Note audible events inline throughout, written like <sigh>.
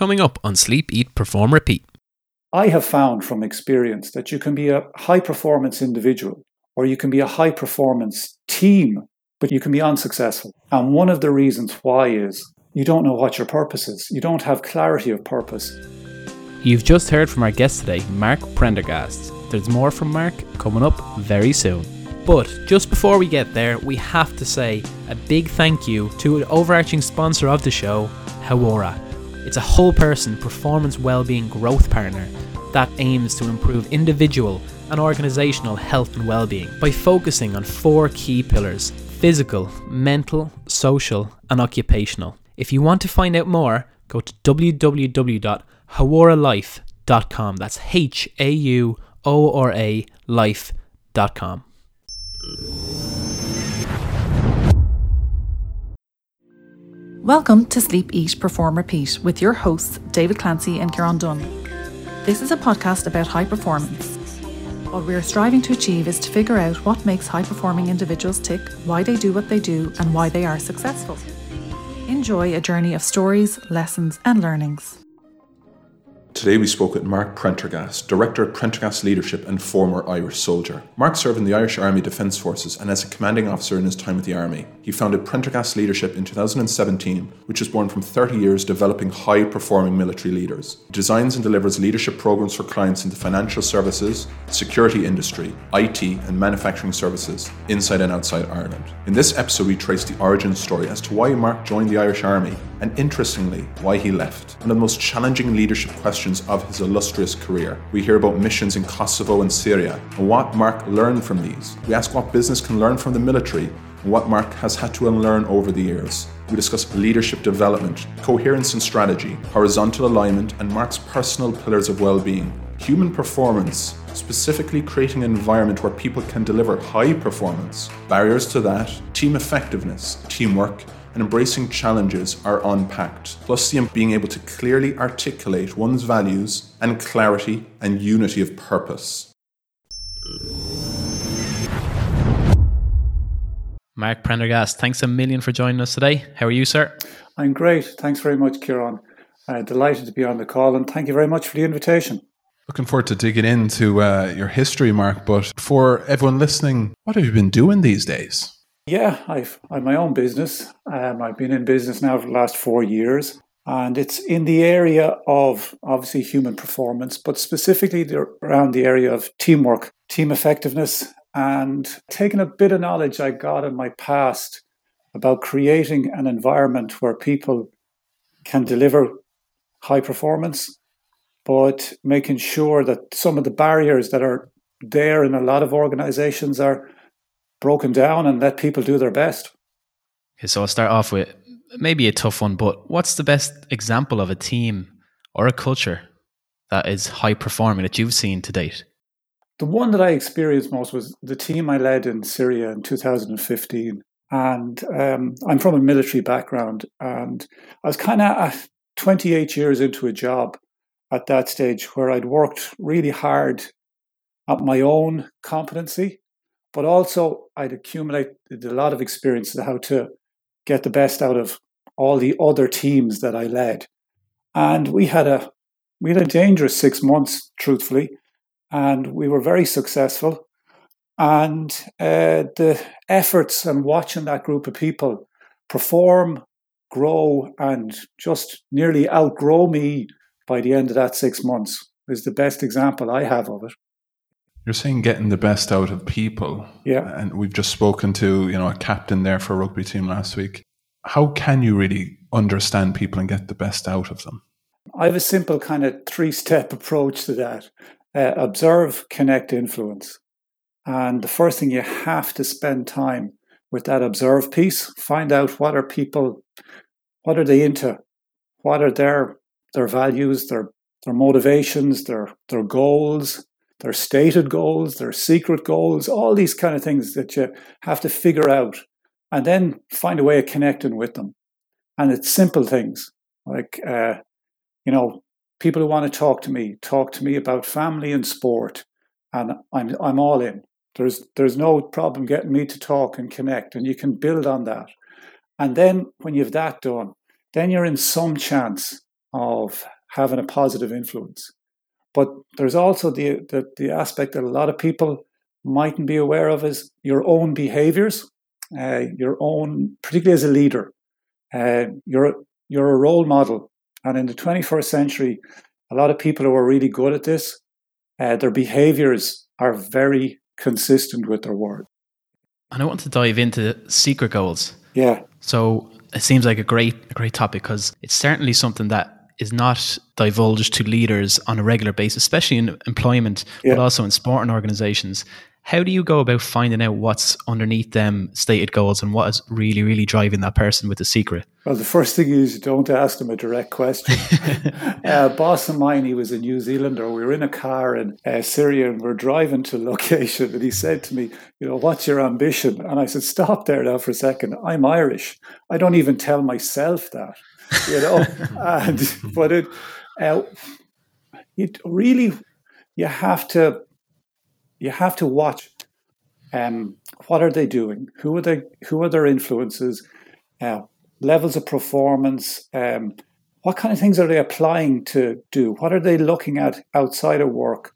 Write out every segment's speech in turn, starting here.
coming up on Sleep, Eat, Perform, Repeat. I have found from experience that you can be a high performance individual or you can be a high performance team, but you can be unsuccessful. And one of the reasons why is you don't know what your purpose is, you don't have clarity of purpose. You've just heard from our guest today, Mark Prendergast. There's more from Mark coming up very soon. But just before we get there, we have to say a big thank you to an overarching sponsor of the show, Hauora. It's a whole person performance well-being growth partner that aims to improve individual and organizational health and well-being by focusing on four key pillars: physical, mental, social, and occupational. If you want to find out more, go to www.hauoralife.com. That's H A U O R A life.com. Welcome to Sleep, Eat, Perform, Repeat with your hosts, David Clancy and Kieran Dunn. This is a podcast about high performance. What we are striving to achieve is to figure out what makes high performing individuals tick, why they do what they do, and why they are successful. Enjoy a journey of stories, lessons, and learnings. Today we spoke with Mark Prendergast, Director of Prendergast Leadership and former Irish soldier. Mark served in the Irish Army Defence Forces and as a commanding officer in his time with the Army. He founded Prendergast Leadership in 2017, which was born from 30 years developing high performing military leaders. It designs and delivers leadership programs for clients in the financial services, security industry, IT, and manufacturing services inside and outside Ireland. In this episode, we trace the origin story as to why Mark joined the Irish Army and interestingly, why he left. One of the most challenging leadership questions of his illustrious career. We hear about missions in Kosovo and Syria and what Mark learned from these. We ask what business can learn from the military and what Mark has had to unlearn over the years. We discuss leadership development, coherence and strategy, horizontal alignment, and Mark's personal pillars of well being. Human performance, specifically creating an environment where people can deliver high performance. Barriers to that, team effectiveness, teamwork, and embracing challenges are unpacked, plus the being able to clearly articulate one's values and clarity and unity of purpose. Mark Prendergast, thanks a million for joining us today. How are you, sir? I'm great. Thanks very much, Kieran. Uh, delighted to be on the call and thank you very much for the invitation. Looking forward to digging into uh, your history, Mark. But for everyone listening, what have you been doing these days? Yeah, I've I'm my own business. Um, I've been in business now for the last four years, and it's in the area of obviously human performance, but specifically the, around the area of teamwork, team effectiveness, and taking a bit of knowledge I got in my past about creating an environment where people can deliver high performance, but making sure that some of the barriers that are there in a lot of organizations are broken down and let people do their best. Okay, so I'll start off with maybe a tough one, but what's the best example of a team or a culture that is high performing that you've seen to date? The one that I experienced most was the team I led in Syria in 2015. And um, I'm from a military background, and I was kind of 28 years into a job at that stage where I'd worked really hard at my own competency but also I'd accumulated a lot of experience in how to get the best out of all the other teams that I led. And we had a we had a dangerous six months, truthfully, and we were very successful. And uh, the efforts and watching that group of people perform, grow, and just nearly outgrow me by the end of that six months is the best example I have of it. You're saying getting the best out of people. Yeah. And we've just spoken to, you know, a captain there for a rugby team last week. How can you really understand people and get the best out of them? I have a simple kind of three step <laughs> approach to that uh, observe, connect, influence. And the first thing you have to spend time with that observe piece, find out what are people, what are they into? What are their their values, their their motivations, their their goals, their stated goals, their secret goals, all these kind of things that you have to figure out and then find a way of connecting with them. And it's simple things like, uh, you know, people who want to talk to me, talk to me about family and sport, and I'm, I'm all in. There's, there's no problem getting me to talk and connect, and you can build on that. And then when you've that done, then you're in some chance of having a positive influence. But there's also the, the, the aspect that a lot of people mightn't be aware of is your own behaviors, uh, your own, particularly as a leader. Uh, you're, you're a role model. And in the 21st century, a lot of people who are really good at this, uh, their behaviors are very consistent with their word. And I want to dive into secret goals. Yeah. So it seems like a great, a great topic because it's certainly something that is not divulged to leaders on a regular basis, especially in employment, yeah. but also in sporting organizations. How do you go about finding out what's underneath them stated goals and what is really, really driving that person with the secret? Well, the first thing is don't ask them a direct question. <laughs> uh, boss of mine, he was a New Zealander. We were in a car in uh, Syria and we're driving to a <laughs> location. And he said to me, You know, what's your ambition? And I said, Stop there now for a second. I'm Irish. I don't even tell myself that you know. <laughs> and but it, uh, it really, you have to, you have to watch. Um, what are they doing? Who are they? Who are their influences? Uh, levels of performance. Um, what kind of things are they applying to do? What are they looking at outside of work?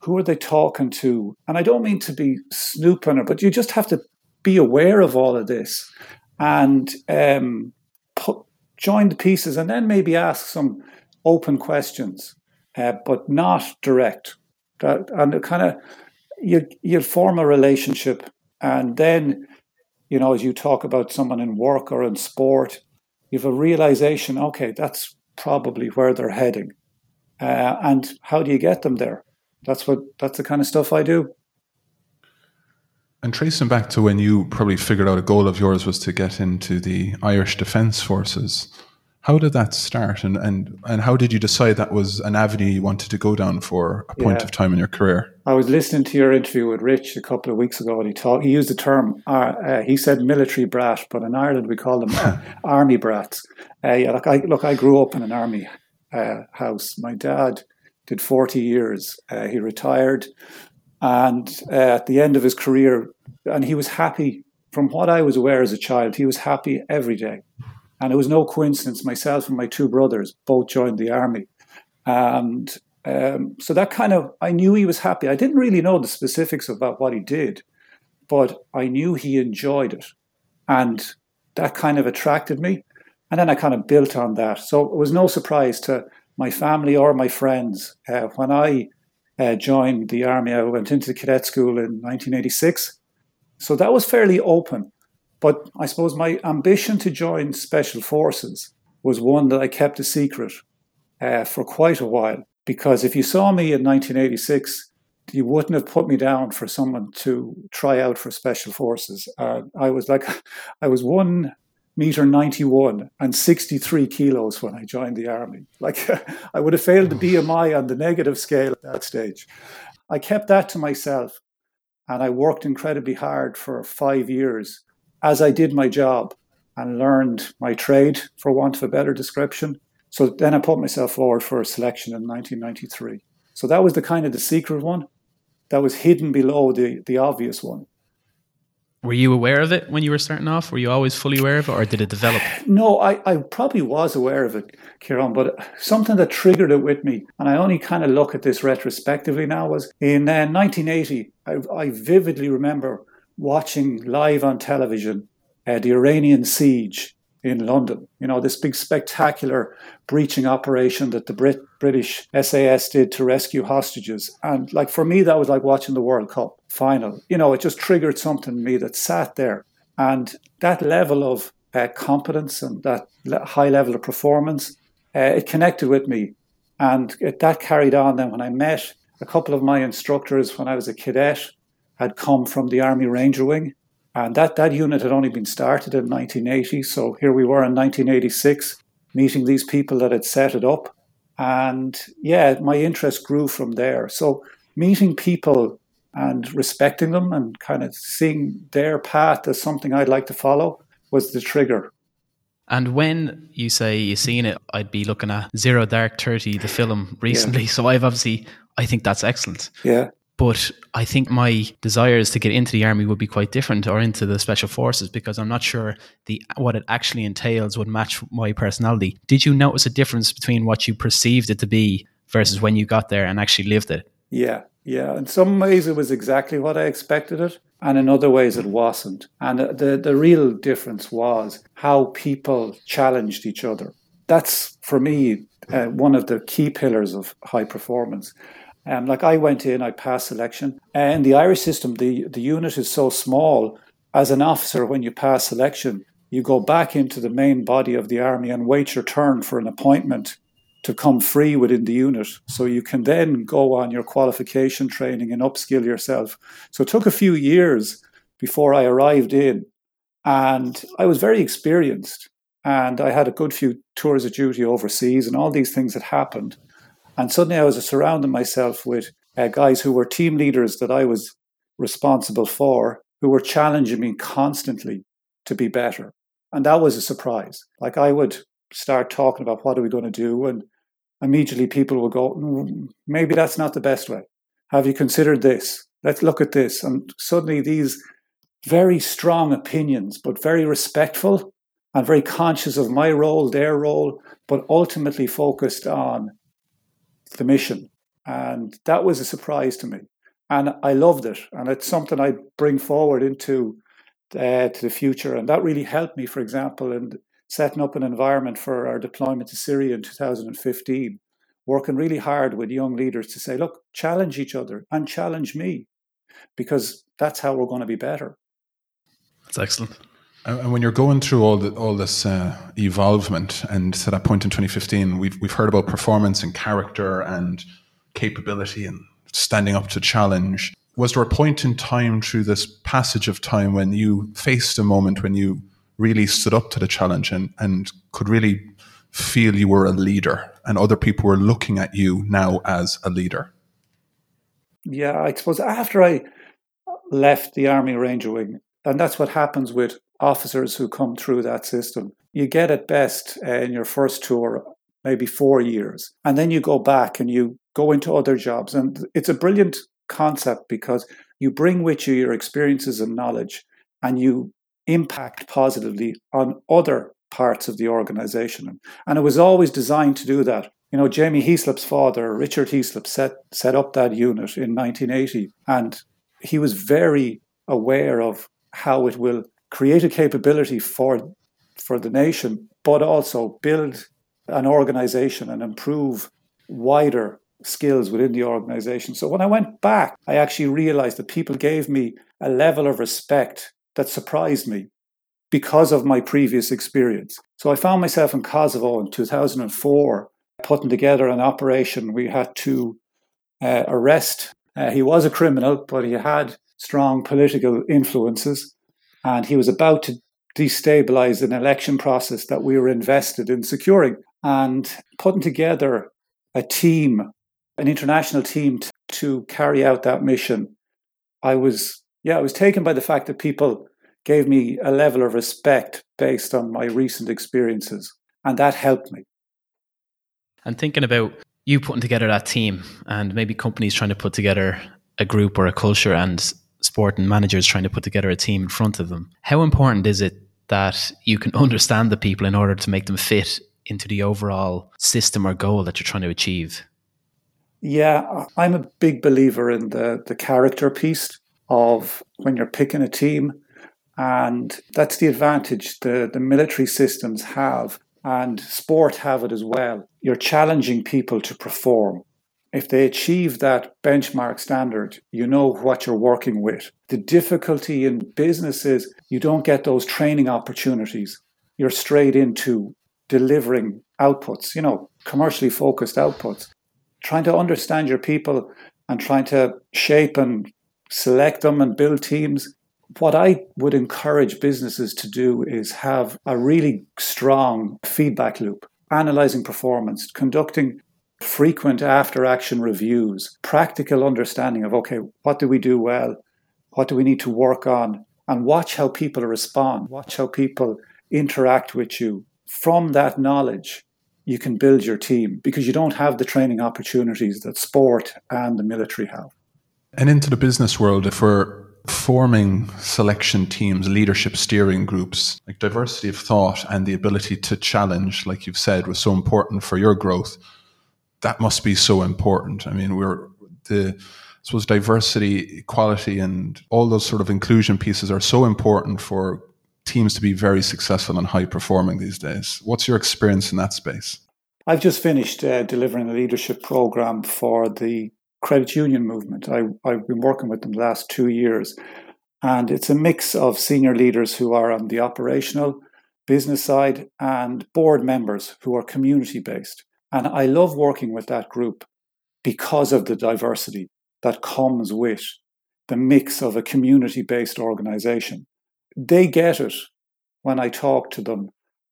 Who are they talking to? And I don't mean to be snooping, but you just have to be aware of all of this and um, put, join the pieces and then maybe ask some open questions, uh, but not direct. That, and kind of you you form a relationship, and then you know as you talk about someone in work or in sport, you have a realization. Okay, that's probably where they're heading, uh, and how do you get them there? That's what that's the kind of stuff I do. And tracing back to when you probably figured out a goal of yours was to get into the Irish Defence Forces. How did that start, and, and, and how did you decide that was an avenue you wanted to go down for a point yeah. of time in your career? I was listening to your interview with Rich a couple of weeks ago, and he talked. He used the term. Uh, uh, he said military brat, but in Ireland we call them uh, <laughs> army brats. Uh, yeah, look, I look. I grew up in an army uh, house. My dad did forty years. Uh, he retired, and at the end of his career, and he was happy. From what I was aware as a child, he was happy every day, and it was no coincidence. Myself and my two brothers both joined the army, and um, so that kind of I knew he was happy. I didn't really know the specifics about what he did, but I knew he enjoyed it, and that kind of attracted me. And then I kind of built on that. So it was no surprise to my family or my friends uh, when I uh, joined the army. I went into the cadet school in 1986. So that was fairly open. But I suppose my ambition to join Special Forces was one that I kept a secret uh, for quite a while. Because if you saw me in 1986, you wouldn't have put me down for someone to try out for Special Forces. Uh, I was like, <laughs> I was one meter 91 and 63 kilos when I joined the army. Like <laughs> I would have failed the BMI on the negative scale at that stage. I kept that to myself and I worked incredibly hard for five years as I did my job and learned my trade, for want of a better description. So then I put myself forward for a selection in 1993. So that was the kind of the secret one that was hidden below the, the obvious one. Were you aware of it when you were starting off? Were you always fully aware of it, or did it develop? No, I, I probably was aware of it, Kieran, but something that triggered it with me, and I only kind of look at this retrospectively now, was in uh, 1980. I, I, vividly remember watching live on television uh, the Iranian siege in London. You know, this big spectacular breaching operation that the Brit- British SAS did to rescue hostages. And like for me, that was like watching the World Cup final. You know, it just triggered something in me that sat there. And that level of uh, competence and that high level of performance, uh, it connected with me. And it, that carried on then when I met a couple of my instructors when I was a cadet had come from the Army Ranger Wing and that, that unit had only been started in 1980. So here we were in 1986, meeting these people that had set it up. And yeah, my interest grew from there. So meeting people and respecting them and kind of seeing their path as something I'd like to follow was the trigger. And when you say you've seen it, I'd be looking at Zero Dark Thirty, the film recently. Yeah. So I've obviously, I think that's excellent. Yeah. But I think my desires to get into the army would be quite different or into the special forces because I'm not sure the what it actually entails would match my personality. Did you notice a difference between what you perceived it to be versus when you got there and actually lived it? Yeah, yeah. In some ways, it was exactly what I expected it, and in other ways, it wasn't. And the the real difference was how people challenged each other. That's for me uh, one of the key pillars of high performance. Um, like I went in, I passed selection. And the Irish system, the, the unit is so small. As an officer, when you pass selection, you go back into the main body of the army and wait your turn for an appointment to come free within the unit. So you can then go on your qualification training and upskill yourself. So it took a few years before I arrived in. And I was very experienced. And I had a good few tours of duty overseas, and all these things had happened. And suddenly I was surrounding myself with uh, guys who were team leaders that I was responsible for, who were challenging me constantly to be better. And that was a surprise. Like I would start talking about what are we going to do, and immediately people would go, mm, maybe that's not the best way. Have you considered this? Let's look at this. And suddenly these very strong opinions, but very respectful and very conscious of my role, their role, but ultimately focused on the mission. And that was a surprise to me. And I loved it. And it's something I bring forward into uh, to the future. And that really helped me, for example, in setting up an environment for our deployment to Syria in 2015, working really hard with young leaders to say, look, challenge each other and challenge me, because that's how we're going to be better. That's excellent. And when you're going through all the, all this uh, evolvement, and to that point in 2015, we've we've heard about performance and character and capability and standing up to challenge. Was there a point in time through this passage of time when you faced a moment when you really stood up to the challenge and, and could really feel you were a leader and other people were looking at you now as a leader? Yeah, I suppose after I left the Army Ranger Wing, and that's what happens with officers who come through that system. You get at best uh, in your first tour maybe four years, and then you go back and you go into other jobs. And it's a brilliant concept because you bring with you your experiences and knowledge, and you impact positively on other parts of the organization. And it was always designed to do that. You know, Jamie Heaslip's father, Richard Heaslip, set, set up that unit in 1980, and he was very aware of how it will create a capability for for the nation, but also build an organization and improve wider skills within the organization. So when I went back, I actually realized that people gave me a level of respect that surprised me because of my previous experience. So I found myself in Kosovo in 2004 putting together an operation. We had to uh, arrest, uh, he was a criminal, but he had strong political influences and he was about to destabilize an election process that we were invested in securing and putting together a team, an international team t- to carry out that mission. I was, yeah, I was taken by the fact that people gave me a level of respect based on my recent experiences, and that helped me. And thinking about you putting together that team and maybe companies trying to put together a group or a culture and sport and managers trying to put together a team in front of them. How important is it that you can <laughs> understand the people in order to make them fit into the overall system or goal that you're trying to achieve? Yeah, I'm a big believer in the, the character piece of when you're picking a team. And that's the advantage the, the military systems have, and sport have it as well. You're challenging people to perform if they achieve that benchmark standard, you know what you're working with. The difficulty in business is you don't get those training opportunities. You're straight into delivering outputs, you know, commercially focused outputs. Trying to understand your people and trying to shape and select them and build teams. What I would encourage businesses to do is have a really strong feedback loop, analyzing performance, conducting frequent after action reviews, practical understanding of, okay, what do we do well? What do we need to work on? And watch how people respond, watch how people interact with you. From that knowledge, you can build your team because you don't have the training opportunities that sport and the military have. And into the business world, if we're forming selection teams, leadership steering groups, like diversity of thought and the ability to challenge, like you've said, was so important for your growth. That must be so important. I mean, we're the I suppose diversity, equality, and all those sort of inclusion pieces are so important for teams to be very successful and high performing these days. What's your experience in that space? I've just finished uh, delivering a leadership program for the credit union movement. I, I've been working with them the last two years, and it's a mix of senior leaders who are on the operational business side and board members who are community based. And I love working with that group because of the diversity that comes with the mix of a community based organization. They get it when I talk to them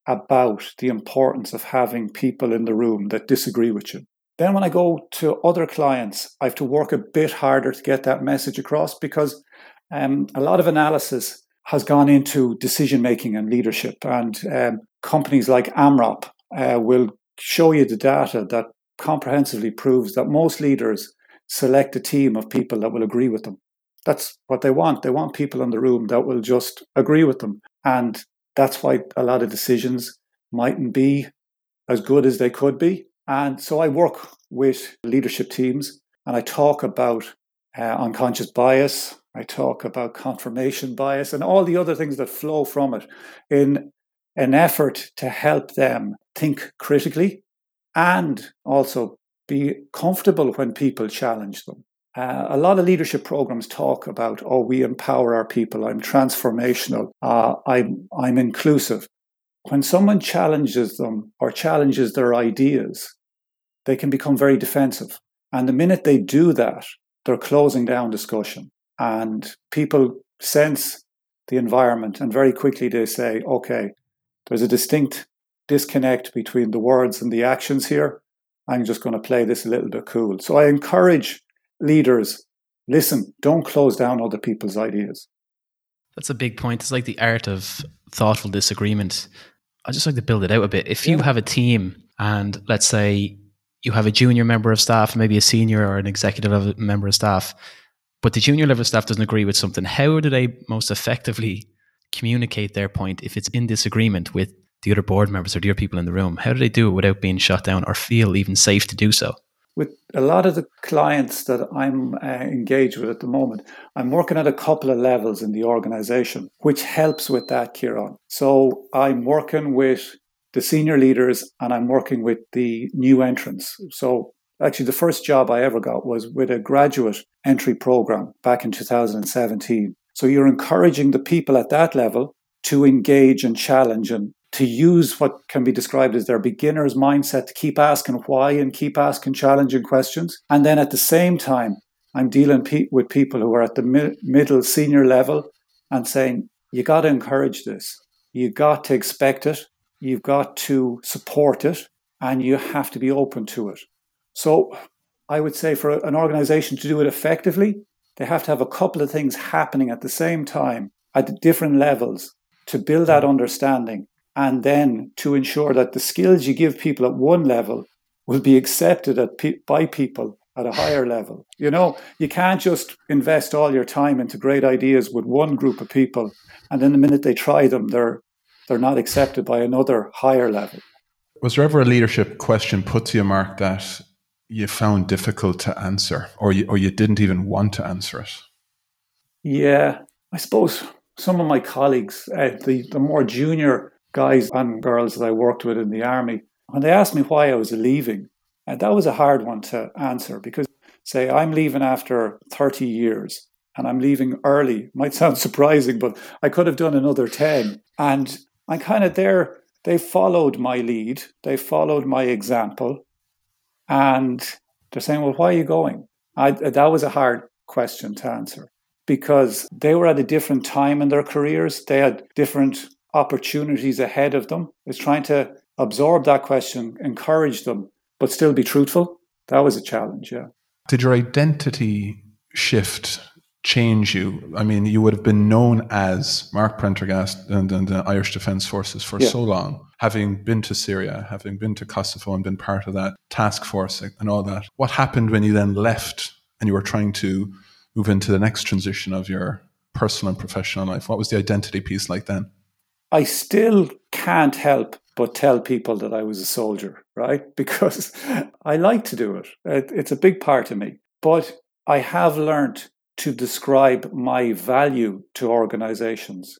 about the importance of having people in the room that disagree with you. Then, when I go to other clients, I have to work a bit harder to get that message across because um, a lot of analysis has gone into decision making and leadership. And um, companies like AMROP uh, will show you the data that comprehensively proves that most leaders select a team of people that will agree with them. That's what they want. They want people in the room that will just agree with them. And that's why a lot of decisions mightn't be as good as they could be. And so I work with leadership teams and I talk about uh, unconscious bias. I talk about confirmation bias and all the other things that flow from it in an effort to help them think critically and also be comfortable when people challenge them. Uh, a lot of leadership programs talk about, oh, we empower our people. I'm transformational. Uh, I'm, I'm inclusive. When someone challenges them or challenges their ideas, they can become very defensive. And the minute they do that, they're closing down discussion. And people sense the environment and very quickly they say, okay, there's a distinct disconnect between the words and the actions here. I'm just going to play this a little bit cool. So I encourage leaders listen, don't close down other people's ideas. That's a big point. It's like the art of thoughtful disagreement. I just like to build it out a bit. If you yeah. have a team and let's say you have a junior member of staff, maybe a senior or an executive member of staff, but the junior level staff doesn't agree with something, how do they most effectively communicate their point if it's in disagreement with the other board members or the other people in the room? How do they do it without being shut down or feel even safe to do so? With a lot of the clients that I'm uh, engaged with at the moment, I'm working at a couple of levels in the organization, which helps with that, Kieran. So I'm working with the senior leaders and I'm working with the new entrants. So actually, the first job I ever got was with a graduate entry program back in 2017. So you're encouraging the people at that level to engage and challenge and to use what can be described as their beginner's mindset to keep asking why and keep asking challenging questions. And then at the same time, I'm dealing pe- with people who are at the mi- middle senior level and saying, you got to encourage this. You got to expect it. You've got to support it and you have to be open to it. So I would say for an organization to do it effectively, they have to have a couple of things happening at the same time at different levels to build that hmm. understanding and then to ensure that the skills you give people at one level will be accepted at, by people at a higher level. You know, you can't just invest all your time into great ideas with one group of people, and then the minute they try them, they're they're not accepted by another higher level. Was there ever a leadership question put to you, Mark, that you found difficult to answer, or you or you didn't even want to answer it? Yeah, I suppose some of my colleagues, uh, the the more junior guys and girls that I worked with in the army, when they asked me why I was leaving, and that was a hard one to answer because, say, I'm leaving after 30 years and I'm leaving early. <laughs> Might sound surprising, but I could have done another 10. And I'm kind of there. They followed my lead, they followed my example, and they're saying, Well, why are you going? I, that was a hard question to answer because they were at a different time in their careers. They had different opportunities ahead of them. Is trying to absorb that question, encourage them, but still be truthful. That was a challenge, yeah. Did your identity shift change you? I mean, you would have been known as Mark Prendergast and, and the Irish Defence Forces for yeah. so long, having been to Syria, having been to Kosovo and been part of that task force and all that. What happened when you then left and you were trying to move into the next transition of your personal and professional life? What was the identity piece like then? I still can't help but tell people that I was a soldier, right? <laughs> Because I like to do it. It's a big part of me. But I have learned to describe my value to organizations.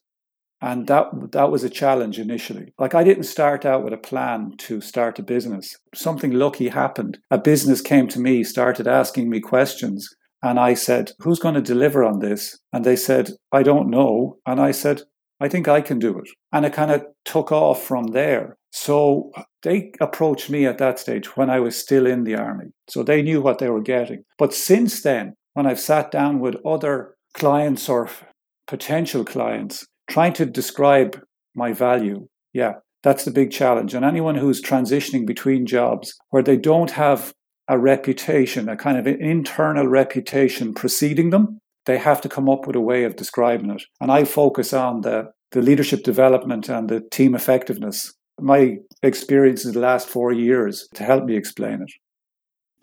And that that was a challenge initially. Like I didn't start out with a plan to start a business. Something lucky happened. A business came to me, started asking me questions, and I said, "Who's going to deliver on this?" And they said, "I don't know." And I said, "I think I can do it." And it kind of took off from there. So they approached me at that stage when I was still in the army. So they knew what they were getting. But since then, when I've sat down with other clients or potential clients, trying to describe my value, yeah, that's the big challenge. And anyone who's transitioning between jobs where they don't have a reputation, a kind of an internal reputation preceding them, they have to come up with a way of describing it. And I focus on the, the leadership development and the team effectiveness. My experience in the last four years to help me explain it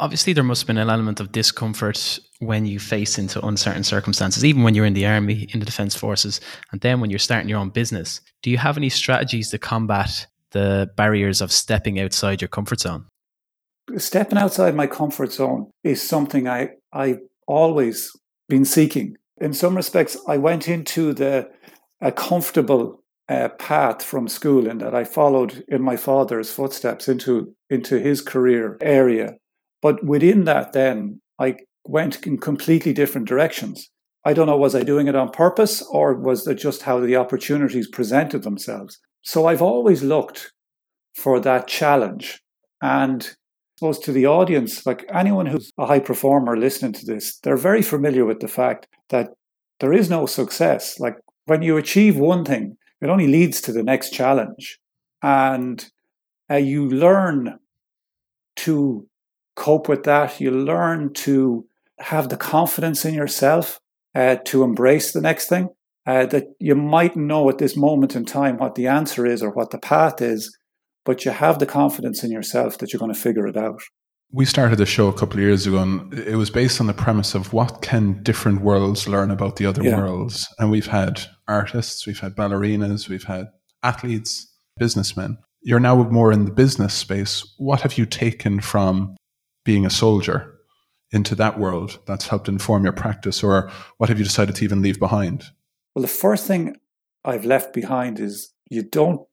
obviously there must have been an element of discomfort when you face into uncertain circumstances even when you're in the army in the defense forces and then when you're starting your own business do you have any strategies to combat the barriers of stepping outside your comfort zone stepping outside my comfort zone is something i i always been seeking in some respects i went into the a comfortable uh, path from school in that I followed in my father's footsteps into into his career area but within that, then I went in completely different directions. I don't know, was I doing it on purpose or was it just how the opportunities presented themselves? So I've always looked for that challenge. And suppose to the audience, like anyone who's a high performer listening to this, they're very familiar with the fact that there is no success. Like when you achieve one thing, it only leads to the next challenge. And uh, you learn to cope with that. You learn to have the confidence in yourself uh, to embrace the next thing. Uh, that you might know at this moment in time what the answer is or what the path is, but you have the confidence in yourself that you're going to figure it out. We started the show a couple of years ago, and it was based on the premise of what can different worlds learn about the other yeah. worlds. And we've had artists, we've had ballerinas, we've had athletes, businessmen. You're now more in the business space. What have you taken from being a soldier into that world that's helped inform your practice, or what have you decided to even leave behind? Well, the first thing I've left behind is you don't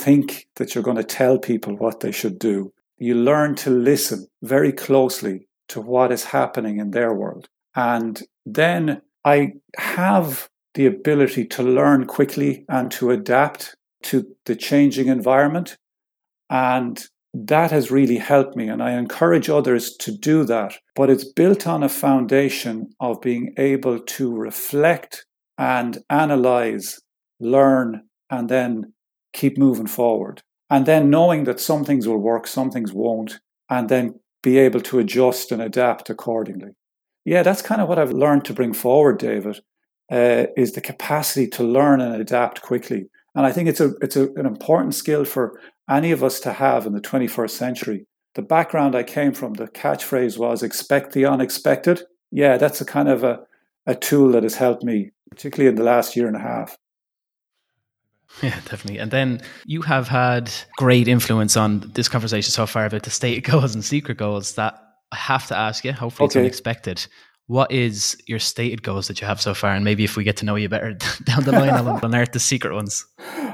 think that you're going to tell people what they should do. You learn to listen very closely to what is happening in their world. And then I have the ability to learn quickly and to adapt to the changing environment. And that has really helped me, and I encourage others to do that. But it's built on a foundation of being able to reflect and analyze, learn, and then keep moving forward. And then knowing that some things will work, some things won't, and then be able to adjust and adapt accordingly. Yeah, that's kind of what I've learned to bring forward, David, uh, is the capacity to learn and adapt quickly. And I think it's a it's a, an important skill for any of us to have in the 21st century. The background I came from, the catchphrase was expect the unexpected. Yeah, that's a kind of a, a tool that has helped me, particularly in the last year and a half. <laughs> Yeah, definitely. And then you have had great influence on this conversation so far about the stated <laughs> goals and secret goals that I have to ask you. Hopefully, okay. it's unexpected. What is your stated goals that you have so far? And maybe if we get to know you better <laughs> down the line, I'll unearth the secret ones.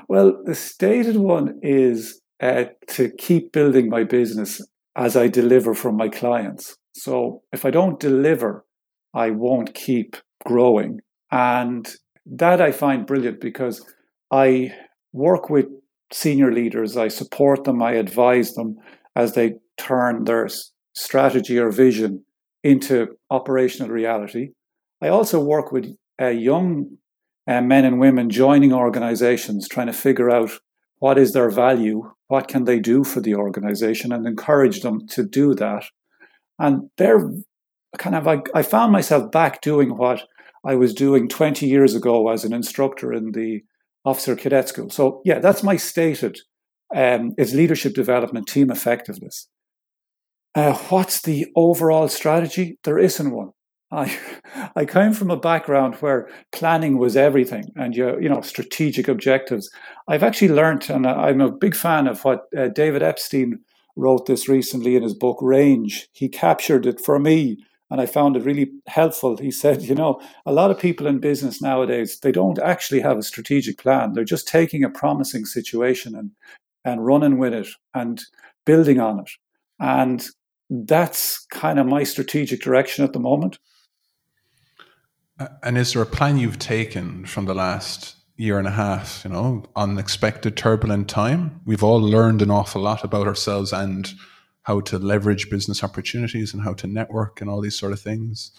Well, the stated one is uh, to keep building my business as I deliver from my clients. So if I don't deliver, I won't keep growing. And that I find brilliant because I work with senior leaders, I support them, I advise them as they turn their strategy or vision into operational reality. I also work with uh, young uh, men and women joining organizations, trying to figure out what is their value, what can they do for the organization, and encourage them to do that. And they're kind of, I, I found myself back doing what I was doing 20 years ago as an instructor in the officer cadet school. So, yeah, that's my stated um, is leadership development, team effectiveness. Uh, what's the overall strategy? There isn't one. I <laughs> I came from a background where planning was everything, and you you know strategic objectives. I've actually learned, and I'm a big fan of what uh, David Epstein wrote this recently in his book Range. He captured it for me, and I found it really helpful. He said, you know, a lot of people in business nowadays they don't actually have a strategic plan. They're just taking a promising situation and and running with it and building on it. And that's kind of my strategic direction at the moment. And is there a plan you've taken from the last year and a half, you know, unexpected, turbulent time? We've all learned an awful lot about ourselves and how to leverage business opportunities and how to network and all these sort of things.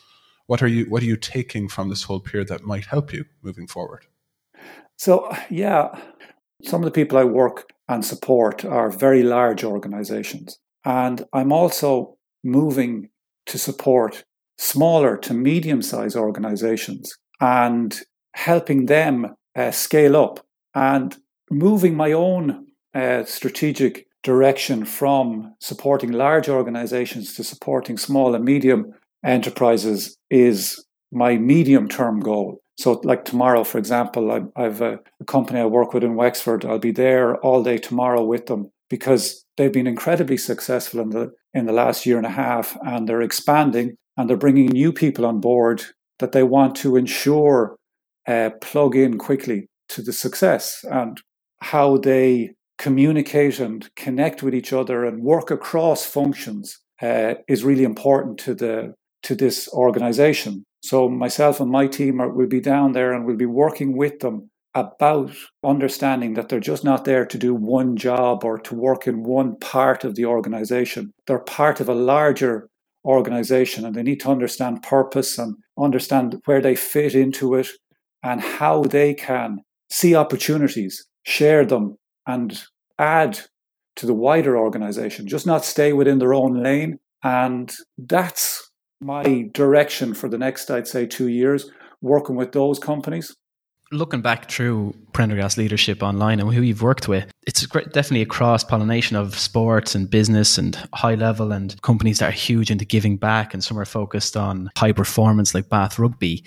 What are you what are you taking from this whole period that might help you moving forward? So yeah, some of the people I work and support are very large organizations. And I'm also moving to support smaller to medium sized organizations and helping them uh, scale up and moving my own uh, strategic direction from supporting large organizations to supporting small and medium enterprises is my medium term goal. So, like tomorrow, for example, I, have a, a, company I work with in Wexford. I'll be there all day tomorrow with them because they've been incredibly successful in the in the last year and a half, and they're expanding and they're bringing new people on board that they want to ensure uh, plug in quickly to the success and how they communicate and connect with each other and work across functions uh, is really important to the to this organization. So myself and my team are, will be down there and we'll be working with them about understanding that they're just not there to do one job or to work in one part of the organization. They're part of a larger organization and they need to understand purpose and understand where they fit into it and how they can see opportunities, share them, and add to the wider organization, just not stay within their own lane. And that's my direction for the next, I'd say, two years, working with those companies looking back through Prendergast leadership online and who you've worked with, it's definitely a cross pollination of sports and business and high level and companies that are huge into giving back and some are focused on high performance like Bath Rugby.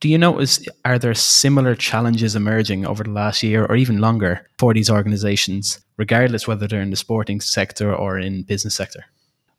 Do you notice are there similar challenges emerging over the last year or even longer for these organizations, regardless whether they're in the sporting sector or in business sector?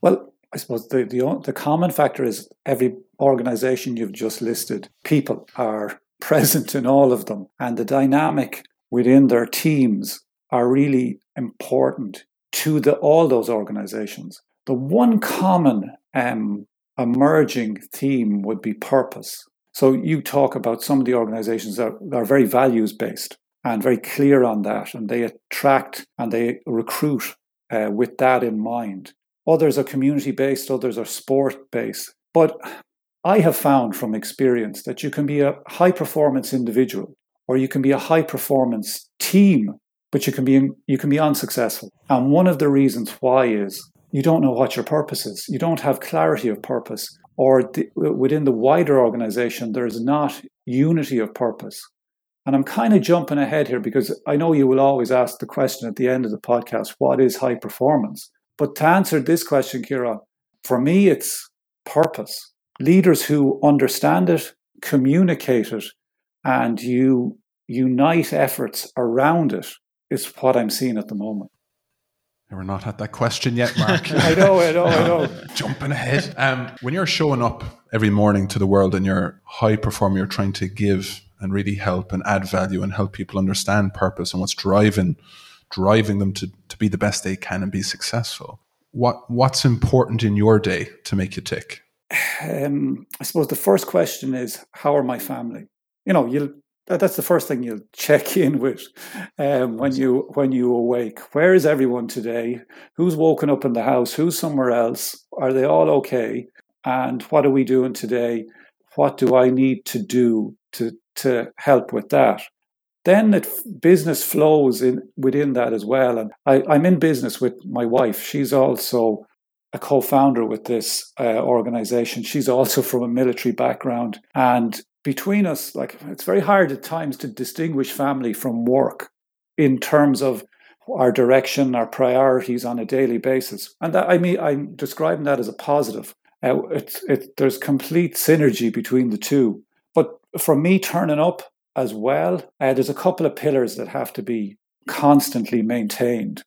Well, I suppose the, the, the common factor is every organization you've just listed, people are <laughs> present in all of them. And the dynamic within their teams are really important to the, all those organizations. The one common um, emerging theme would be purpose. So you talk about some of the organizations that are very values based and very clear on that, and they attract and they recruit uh, with that in mind. Others are community based, others are sport based. But I have found from experience that you can be a high performance individual or you can be a high performance team, but you can be you can be unsuccessful. And one of the reasons why is you don't know what your purpose is. You don't have clarity of purpose, or the, within the wider organization, there is not unity of purpose. And I'm kind of jumping ahead here because I know you will always ask the question at the end of the podcast what is high performance? But to answer this question, Kira, for me, it's purpose leaders who understand it, communicate it, and you unite efforts around it is what I'm seeing at the moment. We're not at that question yet, Mark. <laughs> I know, I know, I <laughs> know. Jumping ahead. Um, when you're showing up every morning to the world and you're high performer, you're trying to give and really help and add value and help people understand purpose and what's driving driving them to, to be the best they can and be successful. What what's important in your day to make you tick? <sighs> um, I suppose the first question is, how are my family? You know, you'll that's the first thing you'll check <laughs> in with um, when you when you awake. Where is everyone today? Who's woken up in the house? Who's somewhere else? Are they all okay? And what are we doing today? What do I need to do to to help with that? Then it, business flows in within that as well. And I, I'm in business with my wife. She's also a co-founder with this uh, organization. She's also from a military background, and between us, like it's very hard at times to distinguish family from work in terms of our direction, our priorities on a daily basis. And that, I mean, I'm describing that as a positive. Uh, it's it, there's complete synergy between the two. But for me, turning up as well, uh, there's a couple of pillars that have to be constantly maintained.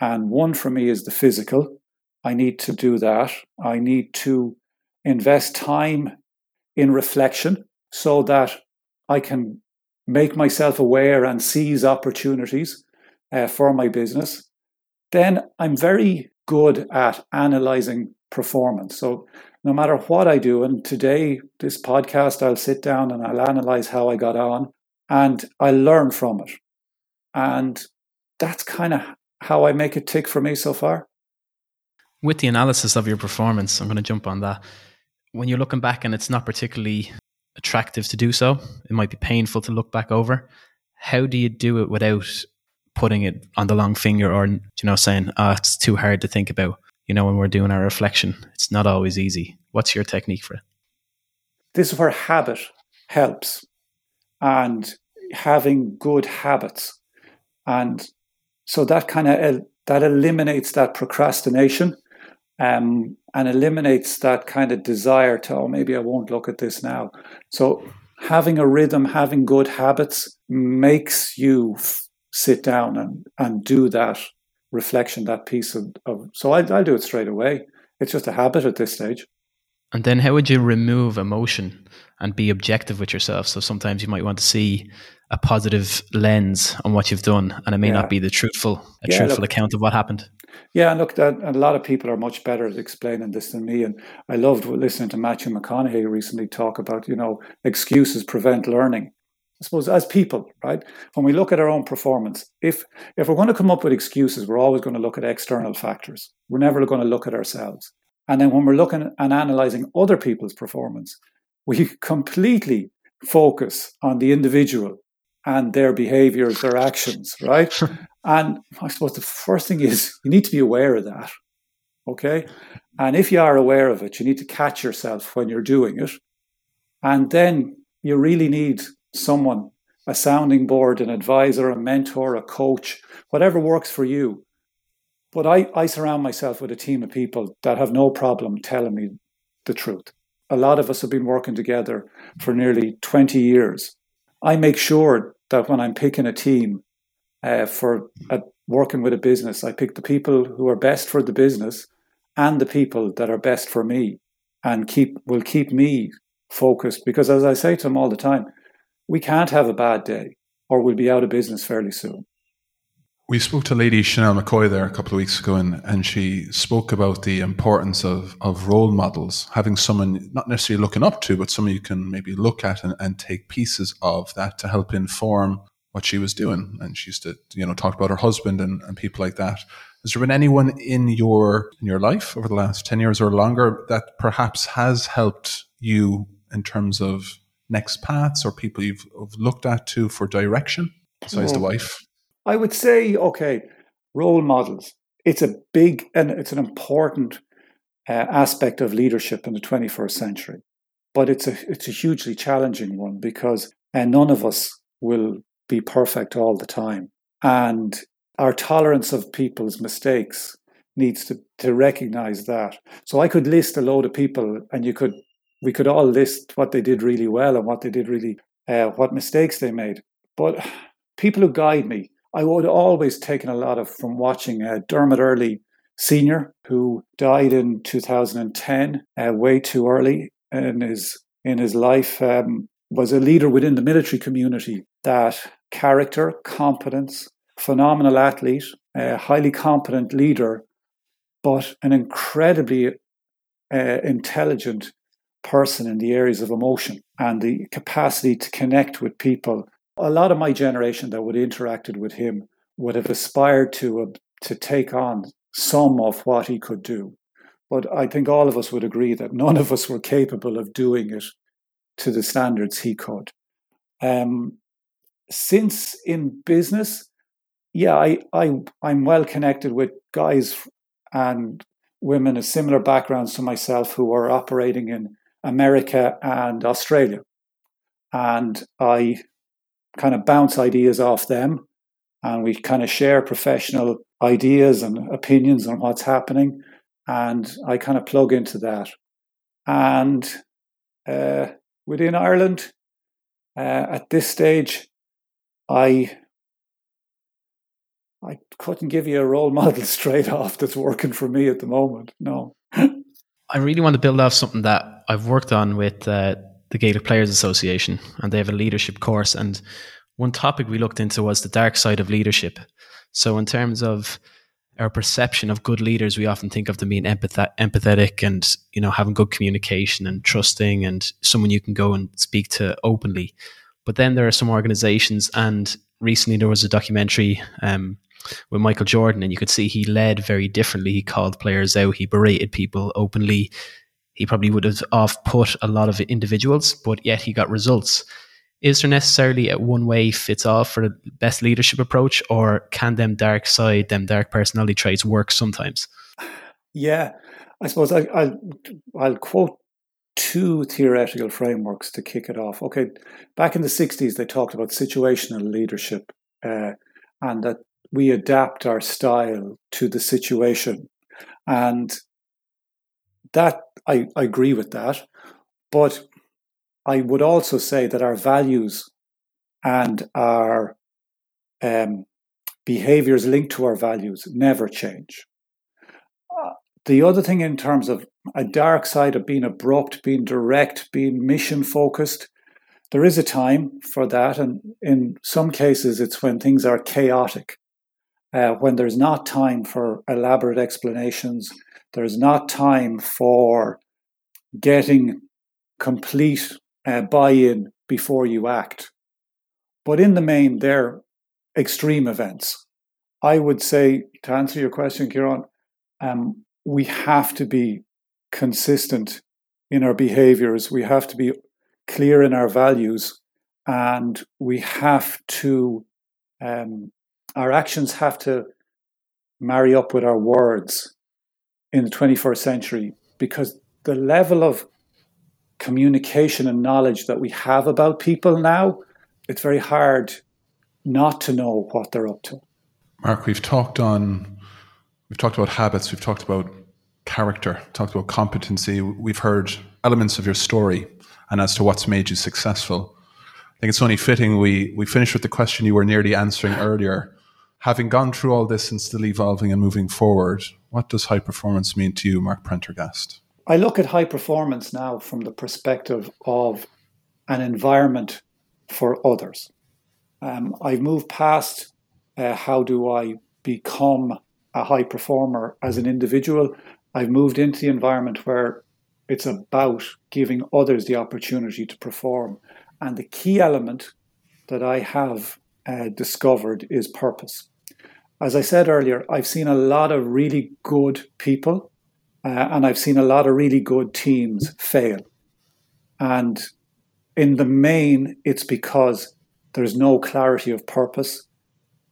And one for me is the physical. I need to do that. I need to invest time in reflection so that I can make myself aware and seize opportunities uh, for my business. Then I'm very good at analyzing performance. So no matter what I do, and today, this podcast, I'll sit down and I'll analyze how I got on and I learn from it. And that's kind of how I make it tick for me so far. With the analysis of your performance, I'm going to jump on that. When you're looking back and it's not particularly attractive to do so, it might be painful to look back over. How do you do it without putting it on the long finger or, you know, saying, oh, it's too hard to think about? You know, when we're doing our reflection, it's not always easy. What's your technique for it? This is where habit helps and having good habits. And so that kind of that eliminates that procrastination um, and eliminates that kind of desire to oh maybe I won't look at this now. So having a rhythm, having good habits makes you f- sit down and and do that reflection, that piece of, of so I, I'll do it straight away. It's just a habit at this stage. And then how would you remove emotion and be objective with yourself? So sometimes you might want to see a positive lens on what you've done, and it may yeah. not be the truthful, a yeah, truthful look, account of what happened. Yeah, look, that, a lot of people are much better at explaining this than me. And I loved listening to Matthew McConaughey recently talk about, you know, excuses prevent learning. I suppose as people, right? When we look at our own performance, if if we're going to come up with excuses, we're always going to look at external factors. We're never going to look at ourselves. And then when we're looking and analyzing other people's performance, we <laughs> completely focus on the individual and their behaviors, their actions, right? <laughs> and I suppose the first thing is <laughs> you need to be aware of that. Okay. And if you are aware of it, you need to catch yourself when you're doing it. And then you really need someone, a sounding board, an advisor, a mentor, a coach, whatever works for you. But I, I surround myself with a team of people that have no problem telling me the truth. A lot of us have been working together for nearly 20 years. I make sure that when I'm picking a team uh, for working with a business, I pick the people who are best for the business and the people that are best for me and keep will keep me focused because as I say to them all the time, we can't have a bad day or we'll be out of business fairly soon. We spoke to Lady Chanel McCoy there a couple of weeks ago, and, and she spoke about the importance of, of role models, having someone not necessarily looking up to, but someone you can maybe look at and, and take pieces of that to help inform what she was doing. And she used to, you know, talk about her husband and, and people like that. Has there been anyone in your in your life over the last ten years or longer that perhaps has helped you in terms of next paths or people you've looked at to for direction besides the wife? I would say, okay, role models. It's a big and it's an important uh, aspect of leadership in the 21st century, but it's a it's a hugely challenging one because uh, none of us will be perfect all the time, and our tolerance of people's mistakes needs to to recognize that. So I could list a load of people, and you could we could all list what they did really well and what they did really uh, what mistakes they made, but people who guide me I would always taken a lot of from watching uh, Dermot Earley Senior, who died in 2010, uh, way too early in his in his life. Um, was a leader within the military community. That character, competence, phenomenal athlete, a highly competent leader, but an incredibly uh, intelligent person in the areas of emotion and the capacity to connect with people a lot of my generation that would have interacted with him would have aspired to uh, to take on some of what he could do. But I think all of us would agree that none of us were capable of doing it to the standards he could. Um, since in business, yeah, I, I I'm well connected with guys and women of similar backgrounds to myself who are operating in America and Australia. And I kind of bounce ideas off them and we kind of share professional ideas and opinions on what's happening. And I kind of plug into that. And uh, within Ireland, uh, at this stage, I I couldn't give you a role <laughs> model straight off that's working for me at the moment. No. I really want to build off something that I've worked on with uh, the Gaelic Players Association, and they have a leadership course. And one topic we looked into was the dark side of leadership. So, in terms of our perception of good leaders, we often think of them being empath- empathetic and you know having good communication and trusting and someone you can go and speak to openly. But then there are some organizations, and recently there was a documentary um, with Michael Jordan, and you could see he led very differently. He called players out, he berated people openly. He probably would have off put a lot of individuals, but yet he got results. Is there necessarily a one way fits all for the best leadership approach, or can them dark side, them dark personality traits work sometimes? Yeah, I suppose I, I'll, I'll quote two theoretical frameworks to kick it off. Okay, back in the 60s, they talked about situational leadership uh, and that we adapt our style to the situation. And that, I, I agree with that. But I would also say that our values and our um, behaviors linked to our values never change. Uh, the other thing, in terms of a dark side of being abrupt, being direct, being mission focused, there is a time for that. And in some cases, it's when things are chaotic uh, when there's not time for elaborate explanations, there's not time for getting complete uh, buy in before you act. But in the main, they're extreme events. I would say, to answer your question, Kieran, um, we have to be consistent in our behaviors, we have to be clear in our values, and we have to um, our actions have to marry up with our words in the 21st century because the level of communication and knowledge that we have about people now, it's very hard not to know what they're up to. Mark, we've talked on we've talked about habits, we've talked about character, talked about competency, we've heard elements of your story and as to what's made you successful. I think it's only fitting we we finish with the question you were nearly answering earlier having gone through all this and still evolving and moving forward, what does high performance mean to you, Mark Prendergast? I look at high performance now from the perspective of an environment for others. Um, I've moved past uh, how do I become a high performer as an individual. I've moved into the environment where it's about giving others the opportunity to perform. And the key element that I have uh, discovered is purpose as I said earlier, I've seen a lot of really good people uh, and I've seen a lot of really good teams fail. And in the main, it's because there's no clarity of purpose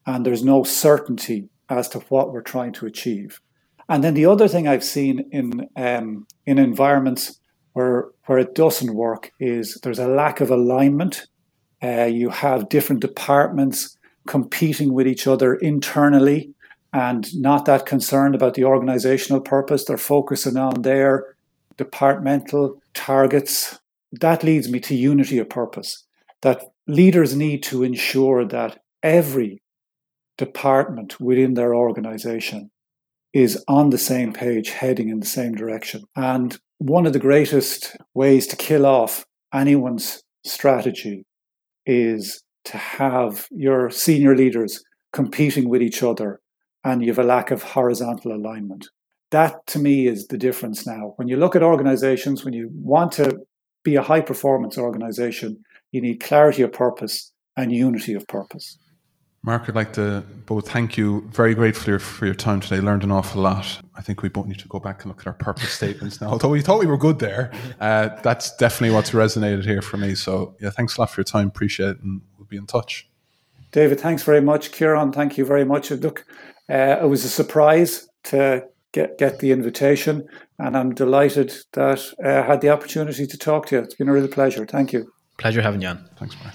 and there's no certainty as to what we're trying to achieve. And then the other thing I've seen in um, in environments where where it doesn't work is there's a lack of alignment. Uh, you have different departments competing with each other internally and not that concerned about the organizational purpose. They're focusing on their departmental targets. That leads me to unity of purpose. That leaders need to ensure that every department within their organization is on the same page, heading in the same direction. And one of the greatest ways to kill off anyone's strategy is to have your senior leaders competing with each other and you have a lack of horizontal alignment. That to me is the difference now. When you look at organizations, when you want to be a high performance organization, you need clarity of purpose and unity of purpose. Mark, I'd like to both thank you. Very gratefully for your, for your time today. Learned an awful lot. I think we both need to go back and look at our purpose statements now. Although we thought we were good there, <laughs> uh, that's definitely what's resonated here for me. So yeah, thanks a lot for your time. Appreciate it, and we'll be in touch. David, thanks very much. Kieran, thank you very much. Look, uh, it was a surprise to get get the invitation, and I'm delighted that uh, I had the opportunity to talk to you. It's been a real pleasure. Thank you. Pleasure having you on. Thanks, Mark.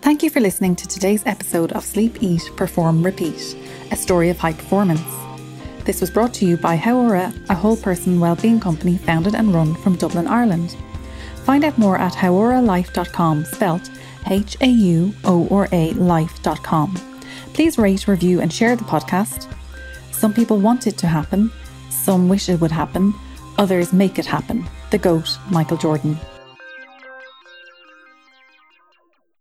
Thank you for listening to today's episode of Sleep, Eat, Perform, Repeat, a story of high performance. This was brought to you by Hauora, a whole person wellbeing company founded and run from Dublin, Ireland. Find out more at hauoralife.com, spelt H A U O R A life.com. Please rate, review, and share the podcast. Some people want it to happen, some wish it would happen, others make it happen. The GOAT, Michael Jordan.